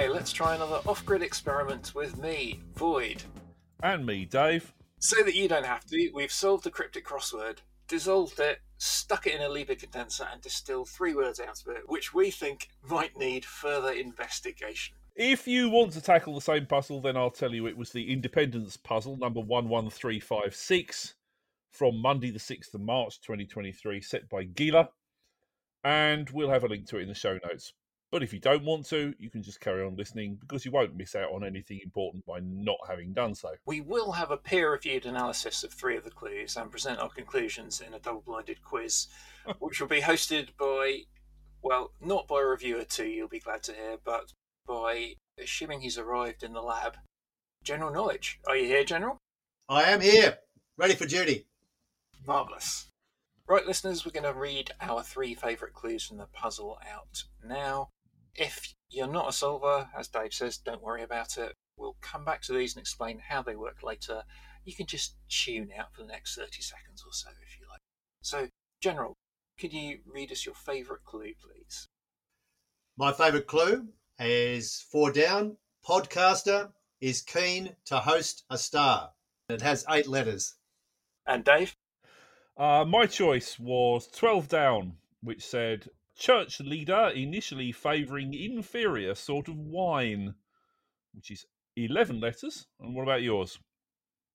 Hi, let's try another off grid experiment with me, Void. And me, Dave. So that you don't have to, we've solved the cryptic crossword, dissolved it, stuck it in a Liebig condenser, and distilled three words out of it, which we think might need further investigation. If you want to tackle the same puzzle, then I'll tell you it was the Independent puzzle, number 11356, from Monday, the 6th of March 2023, set by Gila. And we'll have a link to it in the show notes. But if you don't want to, you can just carry on listening because you won't miss out on anything important by not having done so. We will have a peer reviewed analysis of three of the clues and present our conclusions in a double blinded quiz, which will be hosted by, well, not by a reviewer too, you'll be glad to hear, but by, assuming he's arrived in the lab, General Knowledge. Are you here, General? I am here, ready for duty. Marvellous. Right, listeners, we're going to read our three favourite clues from the puzzle out now. If you're not a solver, as Dave says, don't worry about it. We'll come back to these and explain how they work later. You can just tune out for the next 30 seconds or so if you like. So, General, could you read us your favourite clue, please? My favourite clue is four down. Podcaster is keen to host a star. It has eight letters. And Dave? Uh, my choice was 12 down, which said church leader initially favouring inferior sort of wine, which is 11 letters. And what about yours?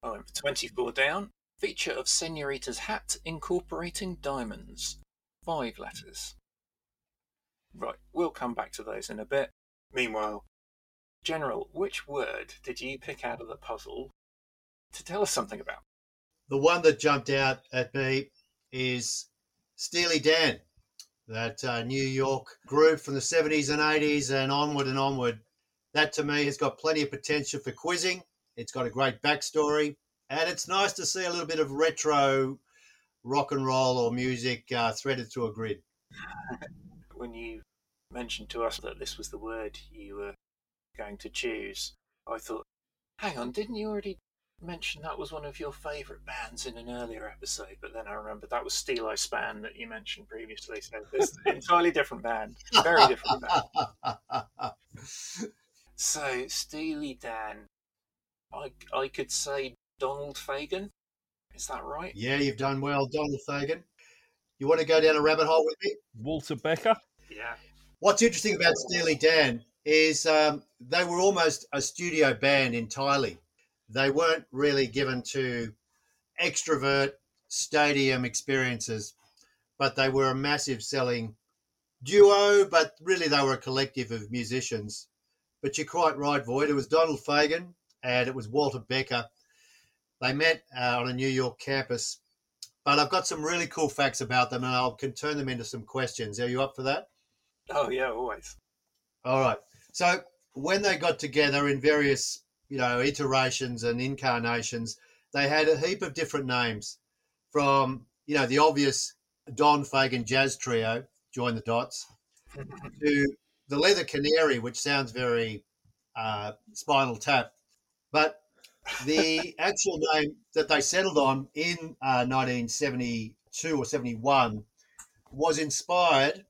Oh, 24 down. Feature of Senorita's hat incorporating diamonds. Five letters. Right, we'll come back to those in a bit. Meanwhile, General, which word did you pick out of the puzzle to tell us something about? The one that jumped out at me is Steely Dan, that uh, New York group from the 70s and 80s and onward and onward. That to me has got plenty of potential for quizzing. It's got a great backstory, and it's nice to see a little bit of retro rock and roll or music uh, threaded through a grid. when you mentioned to us that this was the word you were going to choose, I thought, hang on, didn't you already mention that was one of your favourite bands in an earlier episode? But then I remembered that was Steeleye Span that you mentioned previously. So it's an entirely different band, very different band. So Steely Dan, I I could say Donald Fagen. Is that right? yeah, you've done well, Donald Fagen. You want to go down a rabbit hole with me? Walter Becker? Yeah. What's interesting about Steely Dan is um, they were almost a studio band entirely. They weren't really given to extrovert stadium experiences, but they were a massive selling duo. But really, they were a collective of musicians. But you're quite right, Void. It was Donald Fagen and it was Walter Becker. They met uh, on a New York campus. But I've got some really cool facts about them, and I can turn them into some questions. Are you up for that? Oh yeah, always. All right. So when they got together in various, you know, iterations and incarnations, they had a heap of different names, from you know the obvious Don Fagen Jazz Trio, join the dots, to the Leather Canary, which sounds very uh, Spinal Tap, but the actual name that they settled on in uh, 1972 or 71 was inspired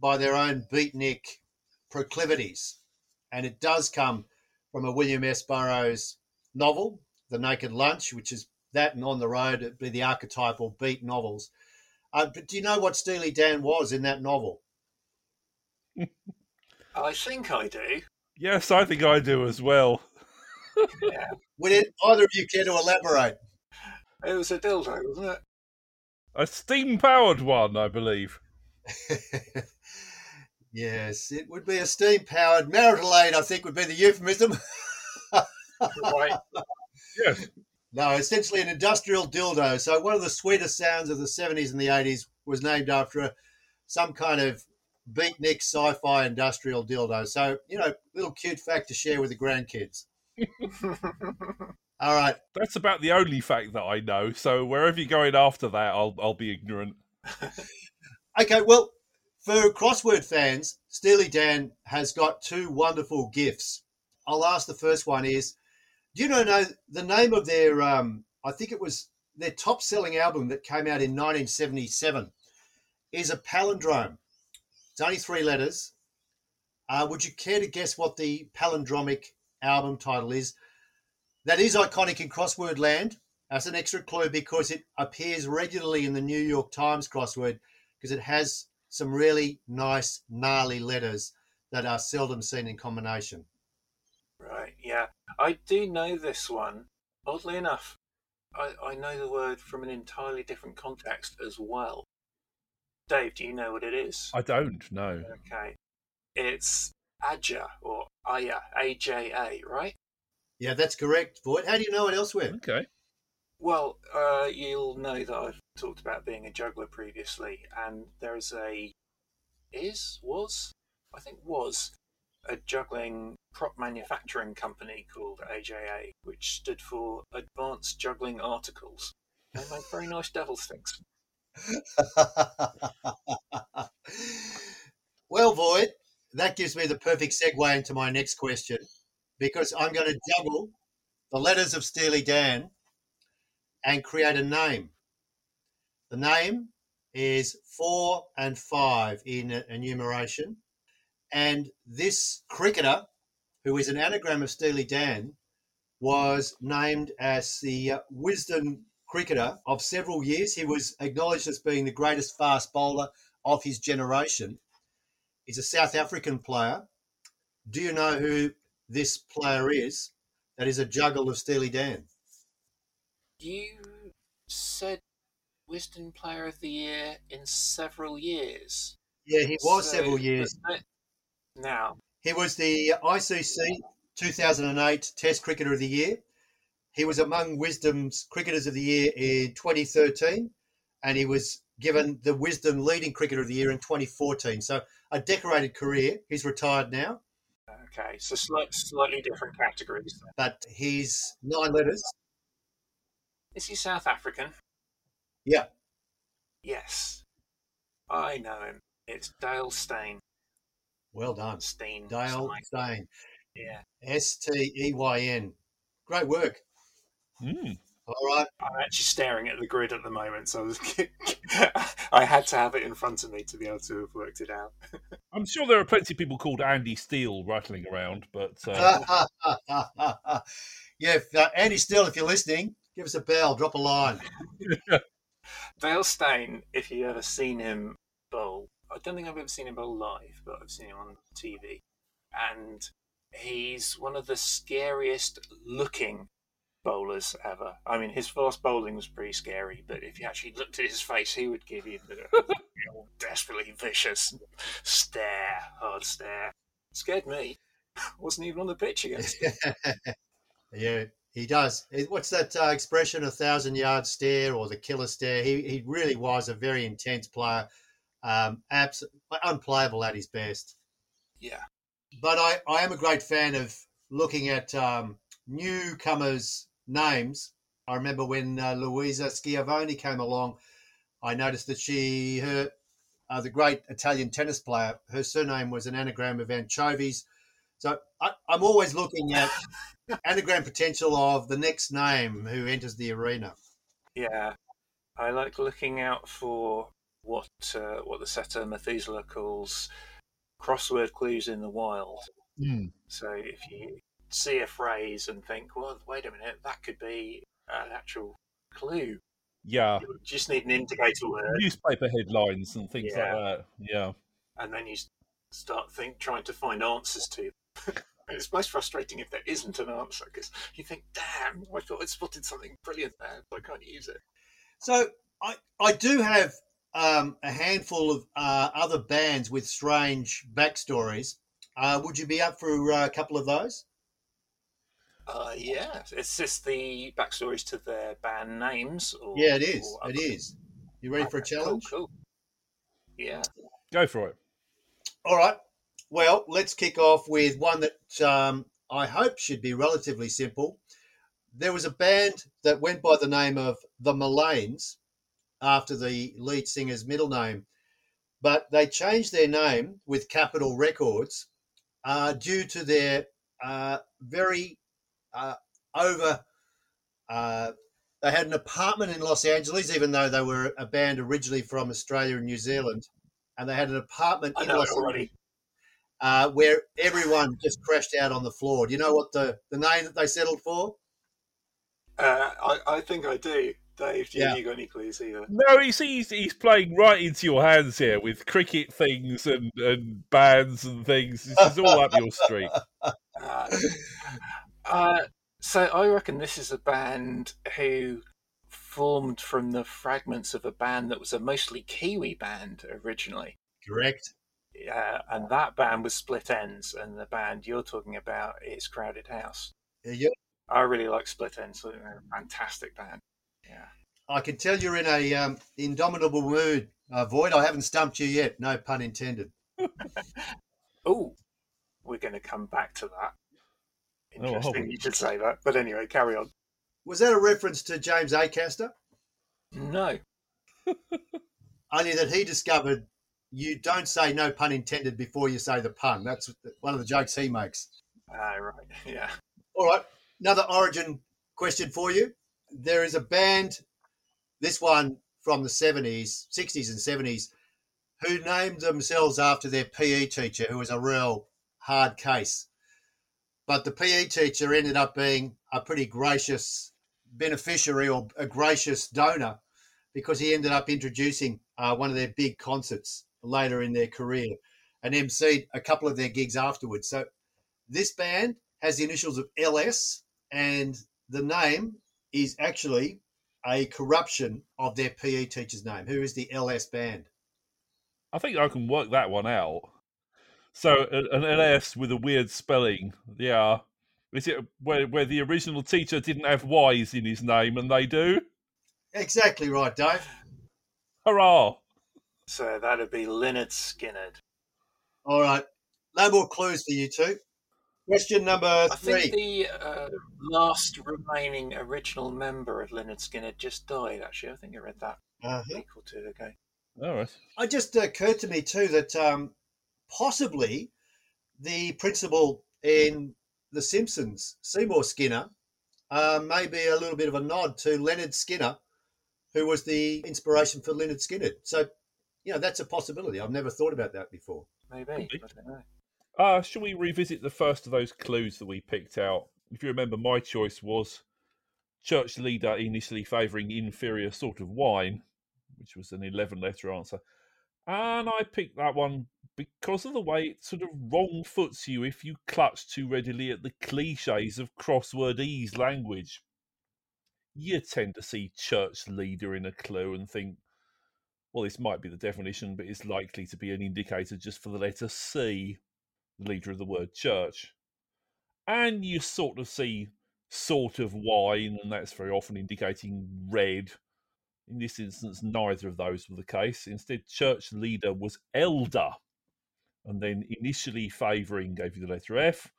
by their own beatnik proclivities. And it does come from a William S. Burroughs novel, The Naked Lunch, which is that and On the Road, it'd be the archetypal beat novels. Uh, but do you know what Steely Dan was in that novel? I think I do. Yes, I think I do as well. Yeah. Would it, either of you care to elaborate? It was a dildo, wasn't it? A steam powered one, I believe. yes, it would be a steam powered marital aid, I think would be the euphemism. Right. Yes. No, essentially an industrial dildo. So one of the sweetest sounds of the 70s and the 80s was named after a, some kind of beatnik sci-fi industrial dildo. So, you know, little cute fact to share with the grandkids. All right. That's about the only fact that I know. So wherever you're going after that, I'll I'll be ignorant. Okay, well, for crossword fans, Steely Dan has got two wonderful gifts. I'll ask the first one is, do you know, the name of their, um, I think it was their top selling album that came out in 1977 is a palindrome. It's only three letters. Uh, would you care to guess what the palindromic album title is? That is iconic in crossword land. That's an extra clue because it appears regularly in the New York Times crossword because it has some really nice, gnarly letters that are seldom seen in combination. Right, yeah. I do know this one. Oddly enough, I, I know the word from an entirely different context as well. Dave, do you know what it is? I don't know. Okay. It's Aja or Aya, A J A, right? Yeah, that's correct, Void. How do you know it elsewhere? Okay. Well, uh, you'll know that I've talked about being a juggler previously, and there's a is was I think was a juggling prop manufacturing company called AJA, which stood for Advanced Juggling Articles. They make very nice devil sticks. well, Void, that gives me the perfect segue into my next question because I'm going to juggle the letters of Steely Dan and create a name. The name is four and five in enumeration. And this cricketer, who is an anagram of Steely Dan, was named as the uh, Wisden cricketer of several years. He was acknowledged as being the greatest fast bowler of his generation. He's a South African player. Do you know who this player is? That is a juggle of Steely Dan. You said Wisden Player of the Year in several years. Yeah, he was so, several years. Now, he was the ICC 2008 Test Cricketer of the Year. He was among Wisden's Cricketers of the Year in 2013, and he was given the Wisden Leading Cricketer of the Year in 2014. So a decorated career. He's retired now. Okay, so slight, slightly different categories. But he's nine letters. Is he South African? Yeah. Yes. I know him. It's Dale Steyn. Well done. Steyn. Dale Steyn. Yeah. S T E Y N. Great work. Mm. All right. I'm actually staring at the grid at the moment, so I, was, I had to have it in front of me to be able to have worked it out. I'm sure there are plenty of people called Andy Steele rattling around, but uh... yeah, if, uh, Andy Steele, if you're listening, give us a bell, drop a line. Dale Steyn, if you've ever seen him bowl, I don't think I've ever seen him bowl live, but I've seen him on TV, and he's one of the scariest looking bowlers ever. I mean, his fast bowling was pretty scary, but if you actually looked at his face, he would give you the desperately vicious stare, hard stare. Scared me. Wasn't even on the pitch against him. yeah, he does. What's that uh, expression? A thousand yard stare or the killer stare. He he really was a very intense player. Um, abs- unplayable at his best. Yeah. But I, I am a great fan of looking at um, newcomers' names. I remember when uh, Luisa Schiavone came along, I noticed that she, her, uh, the great Italian tennis player, her surname was an anagram of anchovies. So I, I'm always looking at anagram potential of the next name who enters the arena. Yeah, I like looking out for what uh, what the setter Methuselah calls crossword clues in the wild. Mm. So if you see a phrase and think, well, wait a minute, that could be an actual clue. Yeah. You just need an indicator word. Newspaper headlines and things yeah. like that. Yeah. And then you start think trying to find answers to. it's most frustrating if there isn't an answer because you think, damn, I thought I spotted something brilliant there, but I can't use it. So I, I do have um, a handful of uh, other bands with strange backstories. Uh, would you be up for uh, a couple of those? Uh, yeah, it's just the backstories to their band names. Or, yeah, it is. It is. You ready for a challenge? Cool, cool. Yeah. Go for it. All right. Well, let's kick off with one that um, I hope should be relatively simple. There was a band that went by the name of the Mullanes after the lead singer's middle name, but they changed their name with Capitol Records uh, due to their uh, very uh, over. Uh, they had an apartment in Los Angeles, even though they were a band originally from Australia and New Zealand, and they had an apartment I in know Los already. Uh, where everyone just crashed out on the floor. Do you know what the, the name that they settled for? Uh, I, I think I do. Dave, do you, Yeah. you got any clues either? No, he's, he's he's playing right into your hands here with cricket things and, and bands and things. This is all up your street. Uh, uh, so I reckon this is a band who formed from the fragments of a band that was a mostly Kiwi band originally. Correct. Uh, and that band was Split Enz, and the band you're talking about is Crowded House. Yeah, I really like Split Enz. They're a fantastic band. Yeah. I can tell you're in a um, indomitable mood, uh, Void. I haven't stumped you yet. No pun intended. Oh, we're going to come back to that. Oh, Interesting oh. you should say that. But anyway, carry on. Was that a reference to James Acaster? No. Only that he discovered you don't say no pun intended before you say the pun. That's one of the jokes he makes. Ah, right. Yeah. All right, another origin question for you. There is a band, this one from the 70s, 60s, and 70s, who named themselves after their PE teacher, who was a real hard case. But the PE teacher ended up being a pretty gracious beneficiary or a gracious donor because he ended up introducing uh, one of their big concerts later in their career and emceed a couple of their gigs afterwards. So this band has the initials of LS, and the name is actually a corruption of their PE teacher's name. Who is the LS band? I think I can work that one out. So an LS with a weird spelling, yeah. Is it where where the original teacher didn't have Y's in his name and they do? Exactly right, Dave. Hurrah! So that'd be Lynyrd Skynyrd. All right, no more clues for you two. Question number three. I three. think the uh, last remaining original member of Lynyrd Skynyrd just died, actually. I think I read that Uh-huh. a week or two ago. All right. It just occurred to me too that um, possibly the principal in The Simpsons, Seymour Skinner, uh, may be a little bit of a nod to Leonard Skinner, who was the inspiration for Lynyrd Skynyrd. So, you know, that's a possibility. I've never thought about that before. Maybe. Could be. I don't know. Uh, shall we revisit the first of those clues that we picked out? If you remember, my choice was church leader initially favouring inferior sort of wine, which was an 11 letter answer. And I picked that one because of the way it sort of wrong foots you if you clutch too readily at the cliches of crossword ease language. You tend to see church leader in a clue and think, well, this might be the definition, but it's likely to be an indicator just for the letter C the leader of the word church. And you sort of see sort of wine, and that's very often indicating red. In this instance, neither of those were the case. Instead, church leader was elder, and then initially favouring gave you the letter F,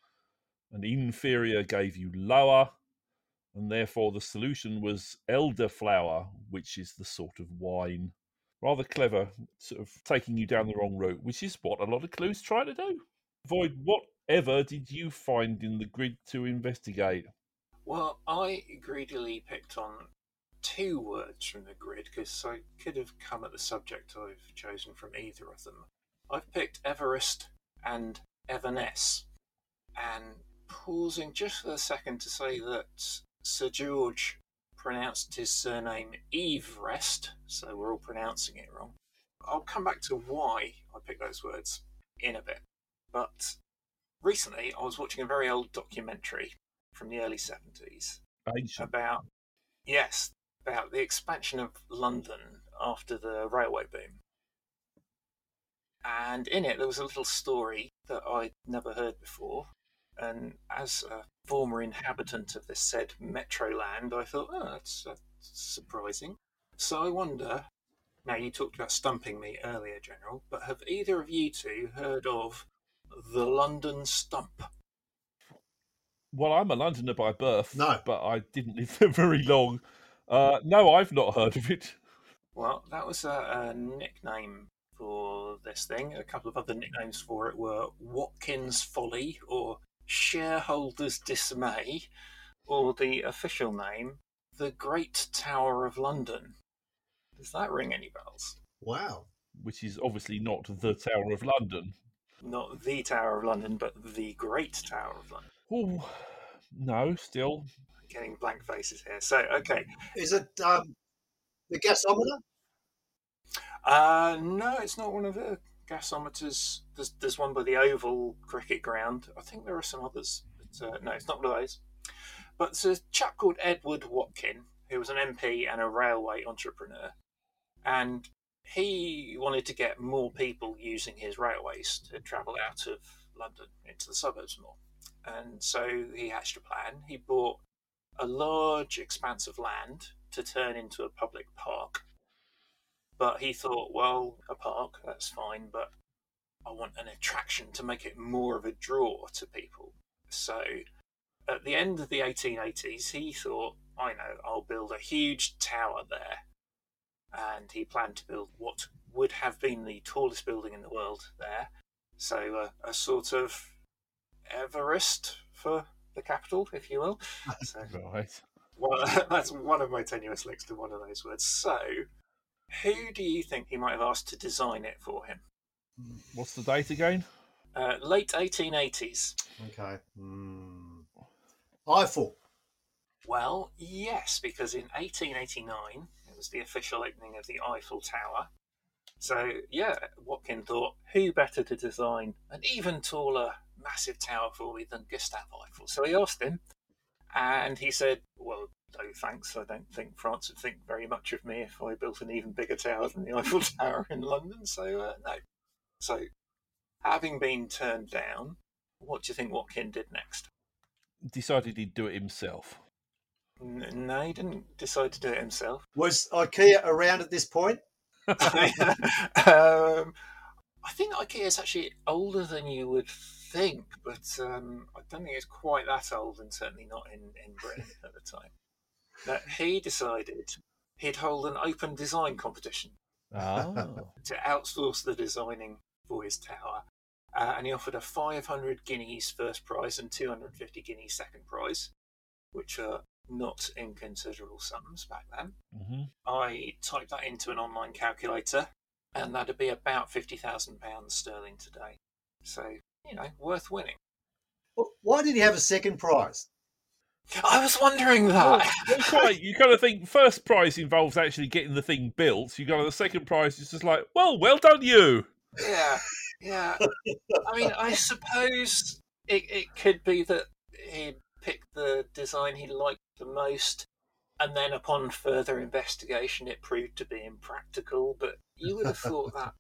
and inferior gave you lower, and therefore the solution was elderflower, which is the sort of wine. Rather clever, sort of taking you down the wrong route, which is what a lot of clues try to do. Void, whatever did you find in the grid to investigate? Well, I greedily picked on two words from the grid because I could have come at the subject I've chosen from either of them. I've picked Everest and evanesce. And pausing just for a second to say that Sir George pronounced his surname Everest, so we're all pronouncing it wrong. I'll come back to why I picked those words in a bit. But recently I was watching a very old documentary from the early 70s Ancient. about yes about the expansion of london after the railway boom and in it there was a little story that i'd never heard before and as a former inhabitant of this said metro land i thought oh that's, that's surprising so i wonder now you talked about stumping me earlier general but have either of you two heard of the london stump Well, I'm a Londoner by birth, No. but I didn't live there very long. Uh, no, I've not heard of it. Well, that was a, a nickname for this thing. A couple of other nicknames for it were Watkin's Folly or Shareholders Dismay, or the official name, the Great Tower of London. Does that ring any bells? Wow. Which is obviously not the Tower of London. Not the Tower of London, but the Great Tower of London. Oh, no, still. Getting blank faces here. So, okay. Is it um, the gasometer? Uh, no, it's not one of the gasometers. There's, there's one by the Oval Cricket Ground. I think there are some others. But, uh, no, it's not one of those. But there's a chap called Edward Watkin, who was an MP and a railway entrepreneur. And he wanted to get more people using his railways to travel out of London into the suburbs more. And so he hatched a plan. He bought a large expanse of land to turn into a public park. But he thought, well, a park, that's fine, but I want an attraction to make it more of a draw to people. So at the end of the 1880s, he thought, I know, I'll build a huge tower there. And he planned to build what would have been the tallest building in the world there. So uh, a sort of Everest for the capital, if you will. So, Right. well, that's one of my tenuous links to one of those words. So, who do you think he might have asked to design it for him? What's the date again? Uh, late 1880s. Okay. Hmm. Eiffel. Well, yes, because in 1889 it was the official opening of the Eiffel Tower. So, yeah, Watkin thought, who better to design an even taller, massive tower for me than Gustave Eiffel? So he asked him, and he said, Well, no thanks. I don't think France would think very much of me if I built an even bigger tower than the Eiffel Tower in London. So, uh, no. So, having been turned down, what do you think Watkin did next? Decided he'd do it himself. N- no, he didn't decide to do it himself. Was IKEA around at this point? um, I think IKEA is actually older than you would think, but um, I don't think it's quite that old, and certainly not in, in Britain at the time. But he decided he'd hold an open design competition Oh. to outsource the designing for his tower. Uh, and he offered a 500 guineas first prize and 250 guineas second prize, which are not inconsiderable sums back then. hmm I typed that into an online calculator, and that'd be about fifty thousand pounds sterling today. So you know, worth winning. Wh- Why did he have a second prize? I was wondering Well, that. not quite. You kind of think first prize involves actually getting the thing built. You go to the second prize is just like, well, well done you. yeah, yeah. I mean, I suppose it, it could be that he picked the design he liked the most, and then upon further investigation, it proved to be impractical. But you would have thought that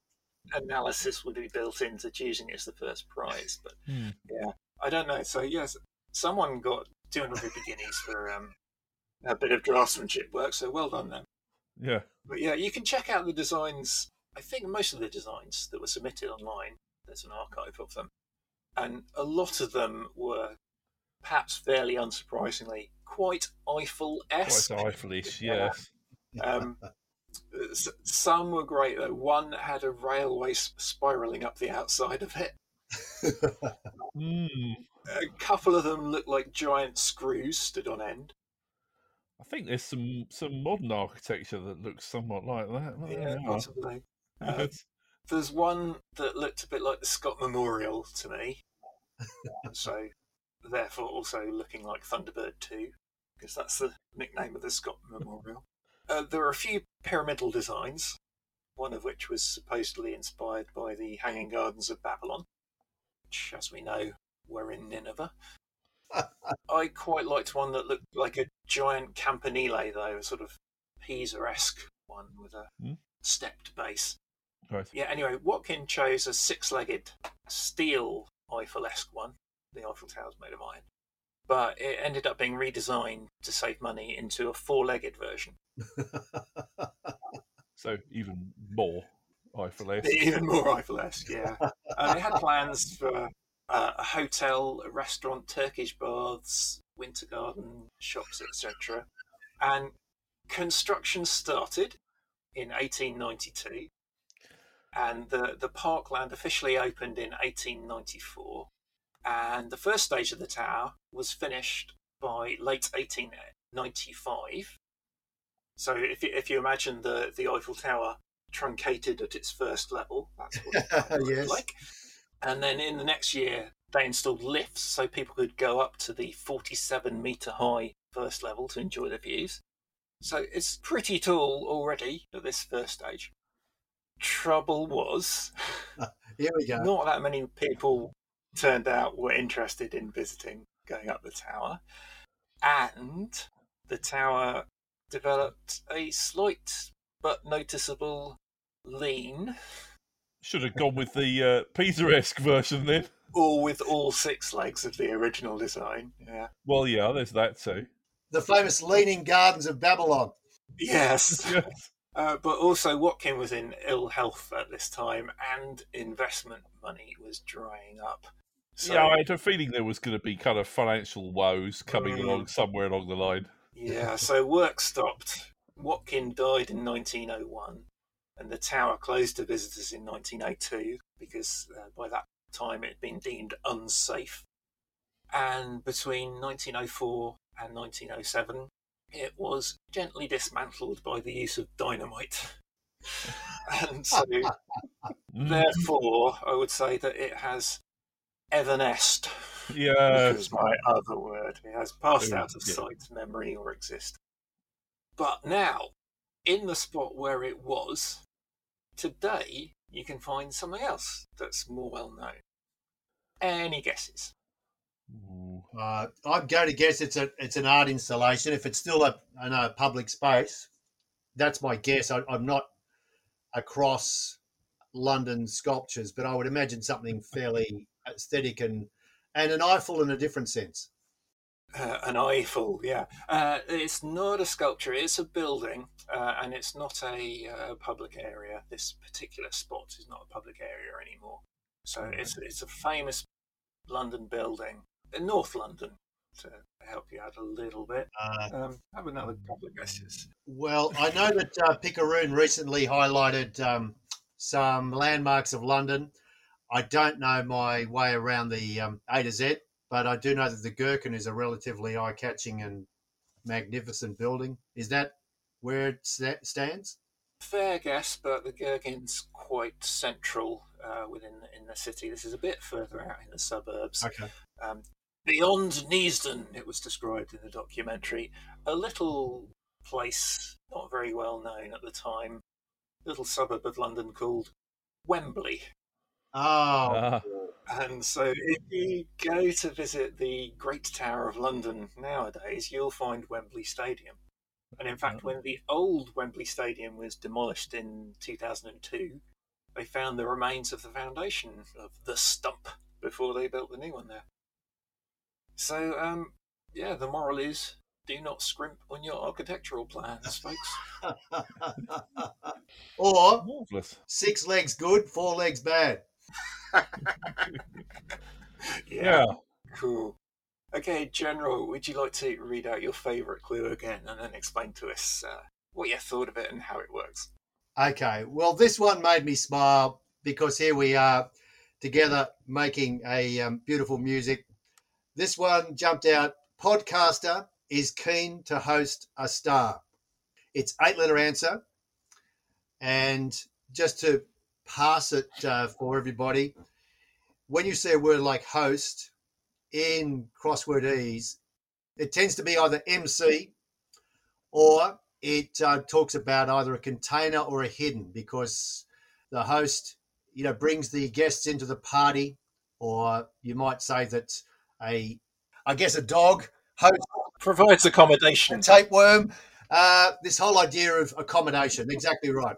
analysis would be built into choosing it as the first prize. But Hmm. yeah, I don't know. So yes, someone got 250 guineas for um, a bit of draftsmanship work. So well done them. Yeah. But yeah, you can check out the designs. I think most of the designs that were submitted online, there's an archive of them. And a lot of them were, perhaps fairly unsurprisingly, quite Eiffel esque. Quite esque. Eiffelish, Yeah. yes. Um, some were great though. One had a railway spiraling up the outside of it. Mm. A couple of them looked like giant screws stood on end. I think there's some some modern architecture that looks somewhat like that. Well, Yeah, possibly. Uh, There's one that looked a bit like the Scott Memorial to me. so, therefore, also looking like Thunderbird 2, because that's the nickname of the Scott Memorial. Uh, there are a few pyramidal designs, one of which was supposedly inspired by the Hanging Gardens of Babylon, which, as we know, were in Nineveh. I quite liked one that looked like a giant campanile, though, a sort of Pisa esque one with a Hmm. stepped base. Right. Yeah, anyway, Watkin chose a six legged steel Eiffel esque one. The Eiffel Tower's made of iron. But it ended up being redesigned to save money into a four legged version. So even more Eiffel-esque. Even more Eiffel esque, yeah. and it had plans for uh, a hotel, a restaurant, Turkish baths, winter garden, shops, etc. And construction started in 1892, and the, the parkland officially opened in 1894. And the first stage of the tower was finished by late 1895. So if you, if you imagine the, the Eiffel Tower truncated at its first level, that's what it Yes. like. And then in the next year, they installed lifts so people could go up to the 47 metre high first level to enjoy the views. So it's pretty tall already at this first stage. Trouble was, Here we go. not that many people turned out were interested in visiting going up the tower. And the tower developed a slight but noticeable lean, Should have gone with the uh, Pisa-esque version then. or with all six legs of the original design. Yeah. Well, yeah, there's that too. The famous Leaning Gardens of Babylon. Yes. Yes. Uh, but also, Watkin was in ill health at this time, and investment money was drying up. So, yeah, I had a feeling there was going to be kind of financial woes coming Mm. along somewhere along the line. yeah, so work stopped. Watkin died in 1901, and the tower closed to visitors in 1902 because uh, by that time it had been deemed unsafe. And between 1904 and 1907, it was gently dismantled by the use of dynamite. and so. Therefore, I would say that it has evanesced, Yeah, is my other word. It has passed out of sight, memory, or exist. But now, in the spot where it was, today you can find something else that's more well known. Any guesses? Uh, I'm going to guess it's a it's an art installation. If it's still a, I know, a public space, that's my guess. I, I'm not across London sculptures, but I would imagine something fairly aesthetic and and an Eiffel in a different sense. Uh, an Eiffel, yeah. Uh, it's not a sculpture, it's a building, uh, and it's not a uh, public area. This particular spot is not a public area anymore. So it's, it's a famous London building in North London, to help you out a little bit. Uh, Um, have another couple of guesses. well, I know that uh, Picaroon recently highlighted um, some landmarks of London. I don't know my way around the um, A to Z, but I do know that the Gherkin is a relatively eye-catching and magnificent building. Is that where it stands? Fair guess, but the Gherkin's quite central uh, within in the city. This is a bit further out in the suburbs. Okay. Um, beyond Neasden, it was described in the documentary, a little place not very well known at the time, little suburb of London called Wembley. Oh, Ah. And so, if you go to visit the Great Tower of London nowadays, you'll find Wembley Stadium. And in fact, when the old Wembley Stadium was demolished in 2002, they found the remains of the foundation of the stump before they built the new one there. So, um, yeah, the moral is do not scrimp on your architectural plans, folks. or Marvelous. six legs good, four legs bad. Yeah. Cool. Okay, General, would you like to read out your favourite clue again and then explain to us uh, what you thought of it and how it works? Okay, well, this one made me smile because here we are together making a um, beautiful music. This one jumped out. Podcaster is keen to host a star. It's eight letter answer. And just to pass it uh, for everybody, when you say a word like host in crossword ease, it tends to be either MC or it uh, talks about either a container or a hidden because the host, you know, brings the guests into the party, or you might say that a, I guess, a dog hosts Provides a accommodation. tapeworm. Uh, this whole idea of accommodation, exactly right.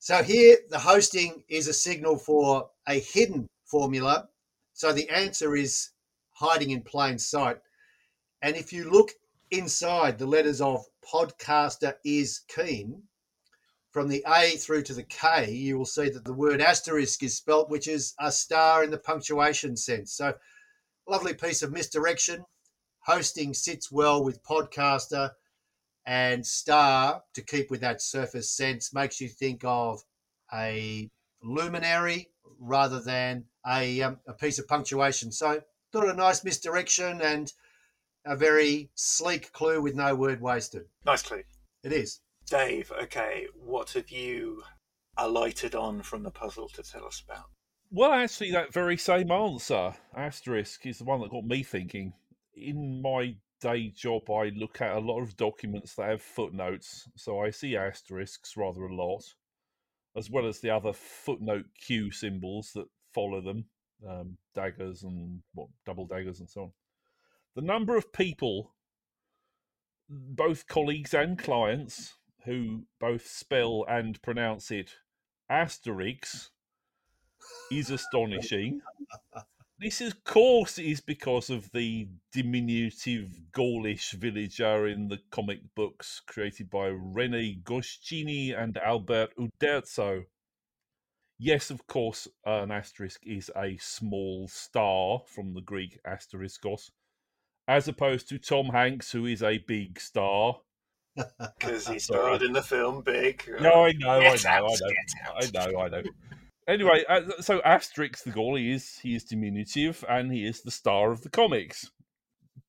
So here, the hosting is a signal for a hidden formula. So the answer is hiding in plain sight. And if you look inside the letters of podcaster is keen, from the A through to the K, you will see that the word asterisk is spelt, which is a star in the punctuation sense. So, lovely piece of misdirection. Hosting sits well with podcaster, and star to keep with that surface sense makes you think of a luminary rather than a, um, a piece of punctuation. So, thought a nice misdirection and a very sleek clue with no word wasted. Nice clue. It is. Dave, okay, what have you alighted on from the puzzle to tell us about? Well, actually, that very same answer, asterisk, is the one that got me thinking. In my day job, I look at a lot of documents that have footnotes, so I see asterisks rather a lot, as well as the other footnote Q symbols that follow them, um, daggers and what double daggers and so on. The number of people, both colleagues and clients, who both spell and pronounce it asterix is astonishing. This, of course, is because of the diminutive Gaulish villager in the comic books created by Rene Goscinny and Albert Uderzo. Yes, of course, an asterisk is a small star from the Greek asteriskos, as opposed to Tom Hanks, who is a big star. Because he starred in the film Big. No, I know, I know, I know, I know, I know. Anyway, uh, so Asterix the Gaul, is he is diminutive and he is the star of the comics.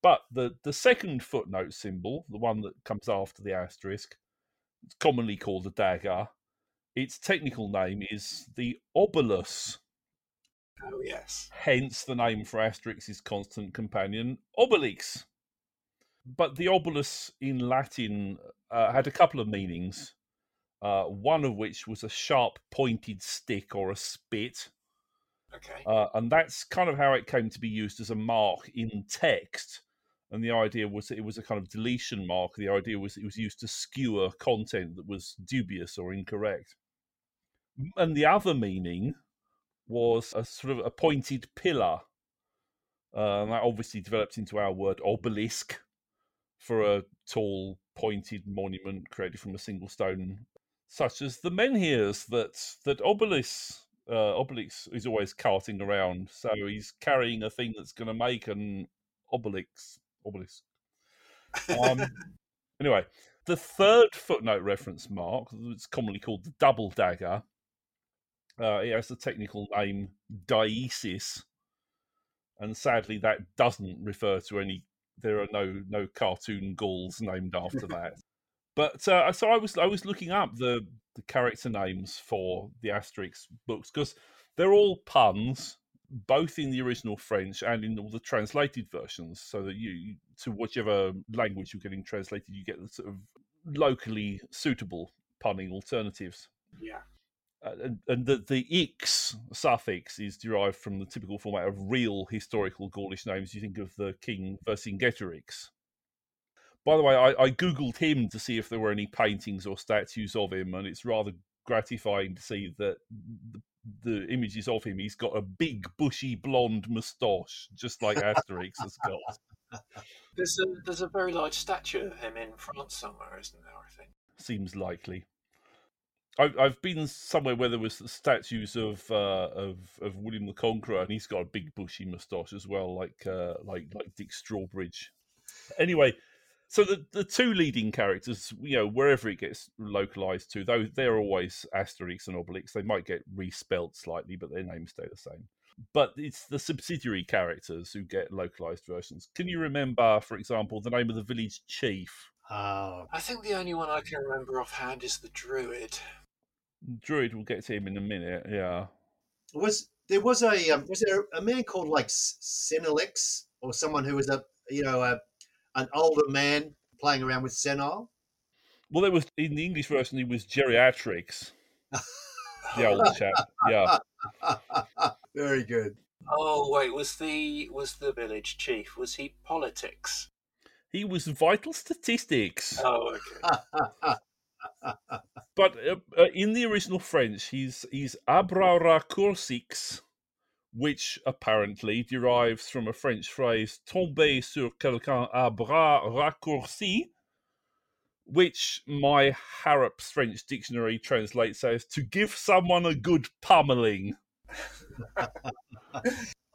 But the the second footnote symbol, the one that comes after the asterisk, it's commonly called a dagger. Its technical name is the obelus, Oh, yes. hence the name for Asterix's constant companion, Obelix. But the obelus in Latin uh, had a couple of meanings. Uh, one of which was a sharp pointed stick or a spit, Okay. uh, and that's kind of how it came to be used as a mark in text. And the idea was that it was a kind of deletion mark. The idea was it was used to skewer content that was dubious or incorrect. And the other meaning was a sort of a pointed pillar. Uh, and that obviously developed into our word obelisk for a tall, pointed monument created from a single stone, such as the menhirs that that Obelix uh, Obelix is always carting around. So he's carrying a thing that's going to make an Obelix. Obelix. Um, anyway, the third footnote reference mark, it's commonly called the double dagger. Uh, it has the technical name Diesis, and sadly, that doesn't refer to any. There are no no cartoon Gauls named after that. But uh, so I was I was looking up the the character names for the Asterix books because they're all puns, both in the original French and in all the translated versions. So that you to whichever language you're getting translated, you get the sort of locally suitable punning alternatives. yeah. Uh, and, and the the ix suffix is derived from the typical format of real historical Gaulish names. You think of the king Vercingetorix. By the way, I, I googled him to see if there were any paintings or statues of him, and it's rather gratifying to see that the, the images of him. He's got a big, bushy, blonde moustache, just like Asterix has got. There's a there's a very large statue of him in France somewhere, isn't there? I think. Seems likely. I've I've been somewhere where there was statues of uh, of of William the Conqueror, and he's got a big bushy moustache as well, like uh, like like Dick Strawbridge. Anyway, so the the two leading characters, you know, wherever it gets localized to, though they're always Asterix and Obelix. They might get respelt slightly, but their names stay the same. But it's the subsidiary characters who get localized versions. Can you remember, for example, the name of the village chief? Oh, I think the only one I can remember offhand is the Druid. Druid, we'll get to him in a minute. Yeah. was there was a um, was there a man called like Senelix or someone who was a you know a, an older man playing around with Senile? Well, there was in the English version. He was Geriatrix, the old chap. Yeah, Very good. Oh wait, was the was the village chief? Was he politics? he was Vitalstatistix. Oh, okay. But uh, uh, in the original French, he's he's Abraracourcix, which apparently derives from a French phrase "tomber sur quelqu'un à bras raccourcis," which my Harrap's French dictionary translates as "to give someone a good pummeling."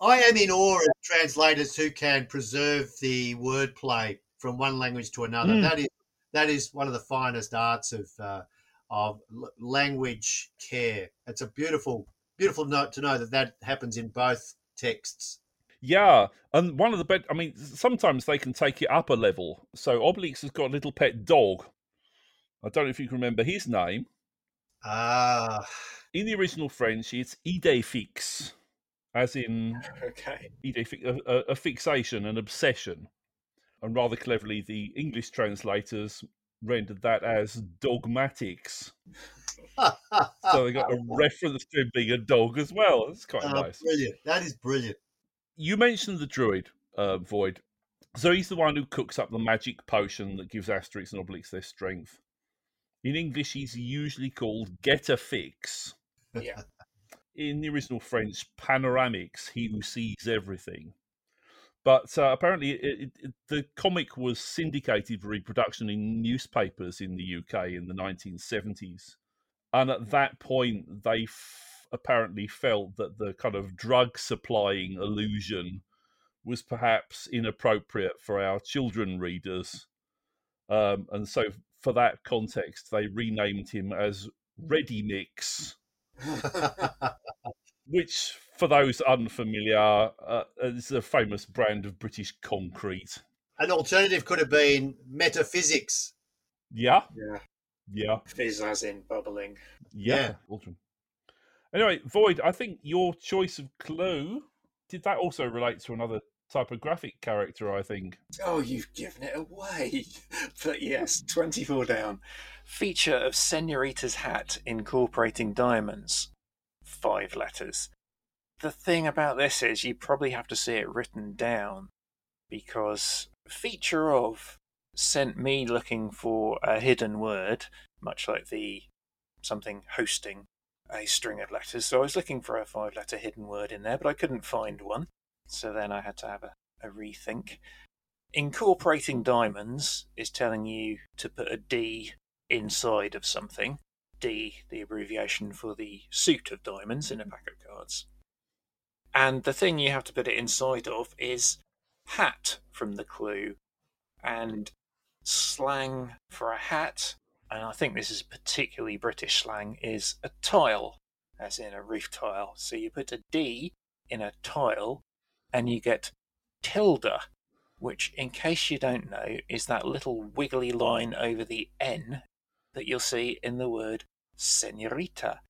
I am in awe of translators who can preserve the wordplay from one language to another. Mm. That is that is one of the finest arts of uh, of language care. It's a beautiful beautiful note to know that that happens in both texts. Yeah, and one of the best. I mean, sometimes they can take it up a level. So Obelix has got a little pet dog. I don't know if you can remember his name. Ah, In the original French, it's idée fixe, as in Okay. idée fi- a, a, a fixation, an obsession. And rather cleverly, the English translators rendered that as Dogmatix. So they got a reference to him being a dog as well. That's quite Oh, nice. Brilliant. That is brilliant. You mentioned the druid, uh, Void. So he's the one who cooks up the magic potion that gives Asterix and Obelix their strength. In English, he's usually called Getafix. Yeah. In the original French, Panoramix, he who sees everything. But uh, apparently, it, it, it- the comic was syndicated for reproduction in newspapers in the UK in the 1970s. And at that point, they f- apparently felt that the kind of drug supplying illusion was perhaps inappropriate for our children readers. Um, and so, for that context, they renamed him as Readymix, which, for those unfamiliar, uh, is a famous brand of British concrete. An alternative could have been metaphysics. Yeah, Yeah. Yeah, Fizz as in bubbling. yeah. Yeah. Ultron. Anyway, Void, I think your choice of clue did that also relate to another typographic character? I think. Oh, you've given it away. but yes, 24 down. Feature of Senorita's hat incorporating diamonds. Five letters. The thing about this is you probably have to see it written down because feature of sent me looking for a hidden word, much like the something hosting a string of letters. So I was looking for a five letter hidden word in there, but I couldn't find one. So then I had to have a, a rethink. Incorporating diamonds is telling you to put a D inside of something. D, the abbreviation for the suit of diamonds in a pack of cards. And the thing you have to put it inside of is hat from the clue. And slang for a hat, and I think this is particularly British slang, is a tile, as in a roof tile. So you put a D in a tile and you get tilde, which, in case you don't know, is that little wiggly line over the N that you'll see in the word senorita.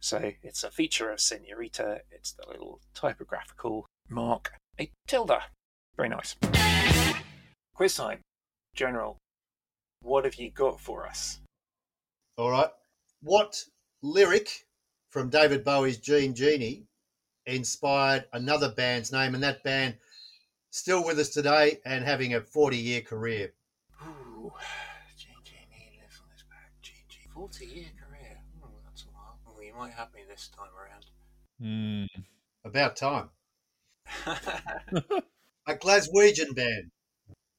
So it's a feature of senorita, it's the little typographical mark, a tilde. Very nice. Quiz time. General, what have you got for us? All right. What lyric from David Bowie's Jean Genie inspired another band's name, and that band still with us today and having a 40 year career? Ooh, Genie, lives on his back. GG. 40 year career. Hmm, that's a while. Oh, you might have me this time around. Hmm. About time. A Glaswegian band.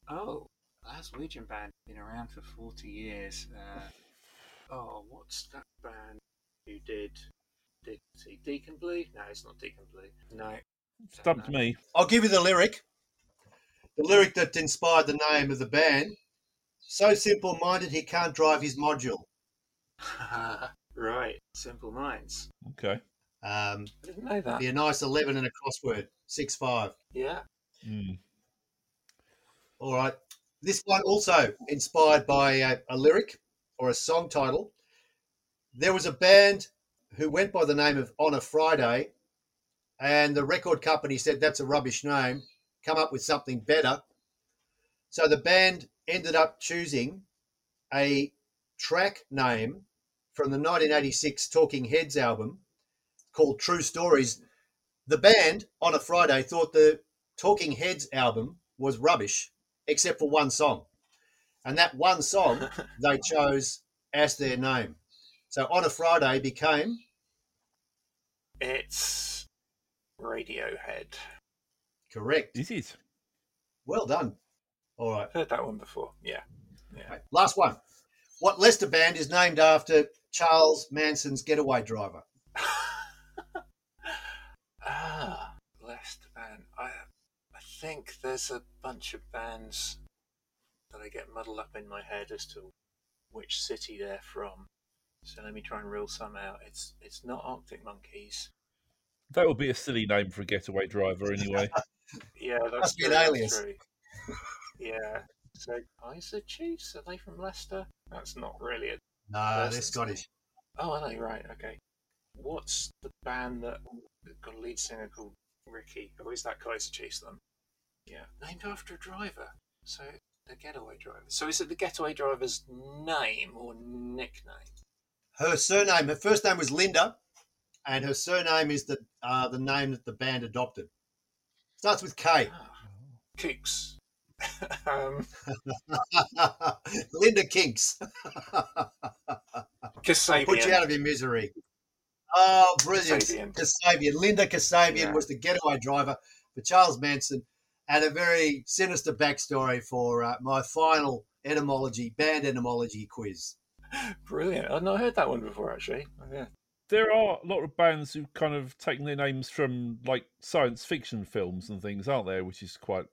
oh, Glaswegian band. Been around for 40 years. Uh, oh, what's that band who did. did see Deacon Blue? No, it's not Deacon Blue. No. Stumped me. I'll give you the lyric. The lyric that inspired the name of the band. So simple minded he can't drive his module. right. Simple Minds. Okay. Um, I didn't know that. be a nice 11 and a crossword. 6 5. Yeah. Hmm. All right. This one also inspired by a, a lyric or a song title. There was a band who went by the name of On a Friday, and the record company said that's a rubbish name. Come up with something better. So the band ended up choosing a track name from the 1986 Talking Heads album called True Stories. The band on a Friday thought the Talking Heads album was rubbish, except for one song. And that one song they chose as their name. So on a Friday became It's Radiohead. correct. This Is? Well done. All right. Heard that one before. Yeah. Yeah. Okay, Last one. What Leicester band is named after Charles Manson's getaway driver? Ah, Leicester band. I I think there's a bunch of bands that I get muddled up in my head as to which city they're from. So let me try and rule some out. It's it's not Arctic Monkeys. That would be a silly name for a getaway driver, anyway. Yeah, that's Must be an true, alias. true. yeah. So Kaiser Chiefs are they from Leicester? That's not really a. No, they're Scottish. Oh, are they right? Okay. what's the band that got a lead singer called Ricky? Or is that Kaiser Chiefs then? Yeah, named after a driver. So the Getaway Driver. So is it the Getaway Driver's name or nickname? Her surname, her first name was Linda, and her surname is the uh, the name that the band adopted. Starts with K. Ah, Kooks. um, Linda Kinks. Kasabian. Put you out of your misery. Oh, brilliant. Kasabian. Kasabian. Linda Kasabian Yeah. was the getaway driver for Charles Manson and a very sinister backstory for uh, my final etymology, band etymology quiz. Brilliant. I've not heard that one before, actually. Oh, yeah. There are a lot of bands who've kind of taken their names from like science fiction films and things, aren't there? Which is quite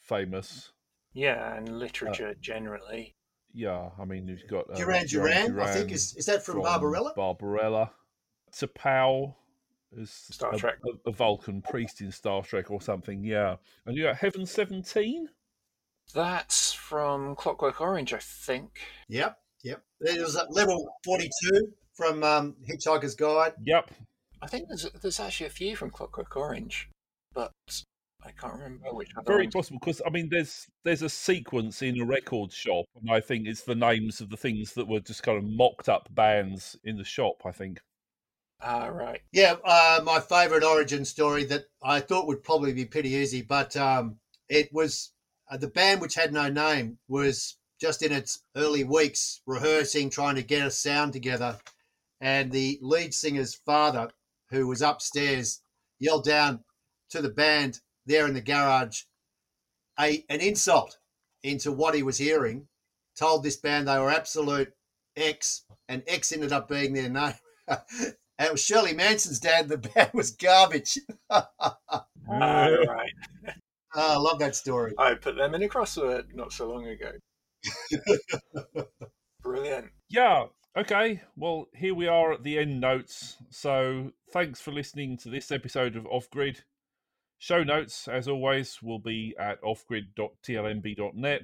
famous. Yeah, and literature generally. Yeah, I mean, you've got uh, Duran Duran, I think, is, is that from, Barbarella? Barbarella. T'Pau is Star a, Trek. a, a Vulcan priest in Star Trek or something. Yeah, and you got Heaven Seventeen. That's from Clockwork Orange, I think. Yep, yep. There was a level 42 from um, Hitchhiker's Guide. Yep, I think there's there's actually a few from Clockwork Orange, but I can't remember which other very ones. possible because I mean, there's there's a sequence in a record shop, and I think it's the names of the things that were just kind of mocked up bands in the shop. I think. Ah, right. Yeah, uh, my favourite origin story that I thought would probably be pretty easy, but um, it was uh, the band which had no name was just in its early weeks rehearsing, trying to get a sound together, and the lead singer's father, who was upstairs, yelled down to the band there in the garage a an insult into what he was hearing. Told this band they were absolute X, and X ended up being their name. And it was Shirley Manson's dad. The band was garbage. Ah, right. Oh, I love that story. I put them in a crossword not so long ago. Brilliant. Yeah. Okay. Well, here we are at the end notes. So thanks for listening to this episode of Off Grid. Show notes, as always, will be at offgrid.tlmb.net.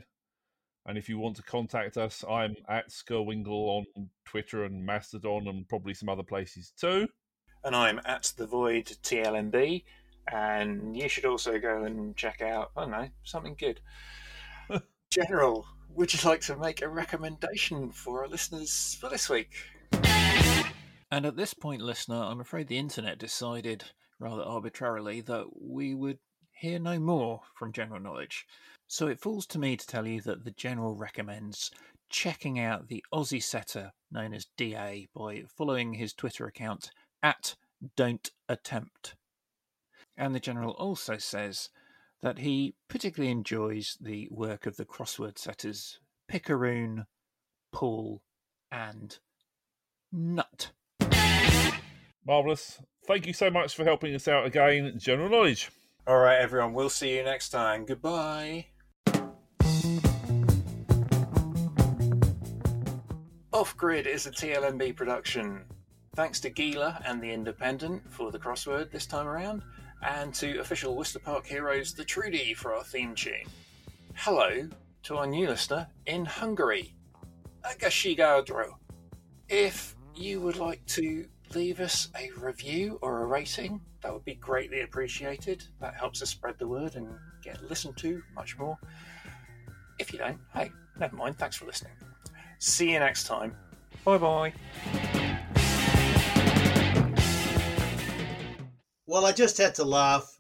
And if you want to contact us, I'm at Skirwingle on Twitter and Mastodon and probably some other places too. And I'm at the Void TLMB, and you should also go and check out, I don't know, something good. General, would you like to make a recommendation for our listeners for this week? And at this point, listener, I'm afraid the internet decided rather arbitrarily that we would hear no more from General Knowledge. So it falls to me to tell you that the General recommends checking out the Aussie setter known as DA by following his Twitter account at Don't Attempt. And the General also says that he particularly enjoys the work of the crossword setters Picaroon, Paul, and Nut. Marvellous. Thank you so much for helping us out again, General Knowledge. All right, everyone, we'll see you next time. Goodbye. Off Grid is a TLMB production. Thanks to Gila and The Independent for the crossword this time around, and to official Worcester Park heroes The Trudy for our theme tune. Hello to our new listener in Hungary, Agashigadro. If you would like to leave us a review or a rating, that would be greatly appreciated. That helps us spread the word and get listened to much more. If you don't, hey, never mind. Thanks for listening. See you next time. Bye bye. Well, I just had to laugh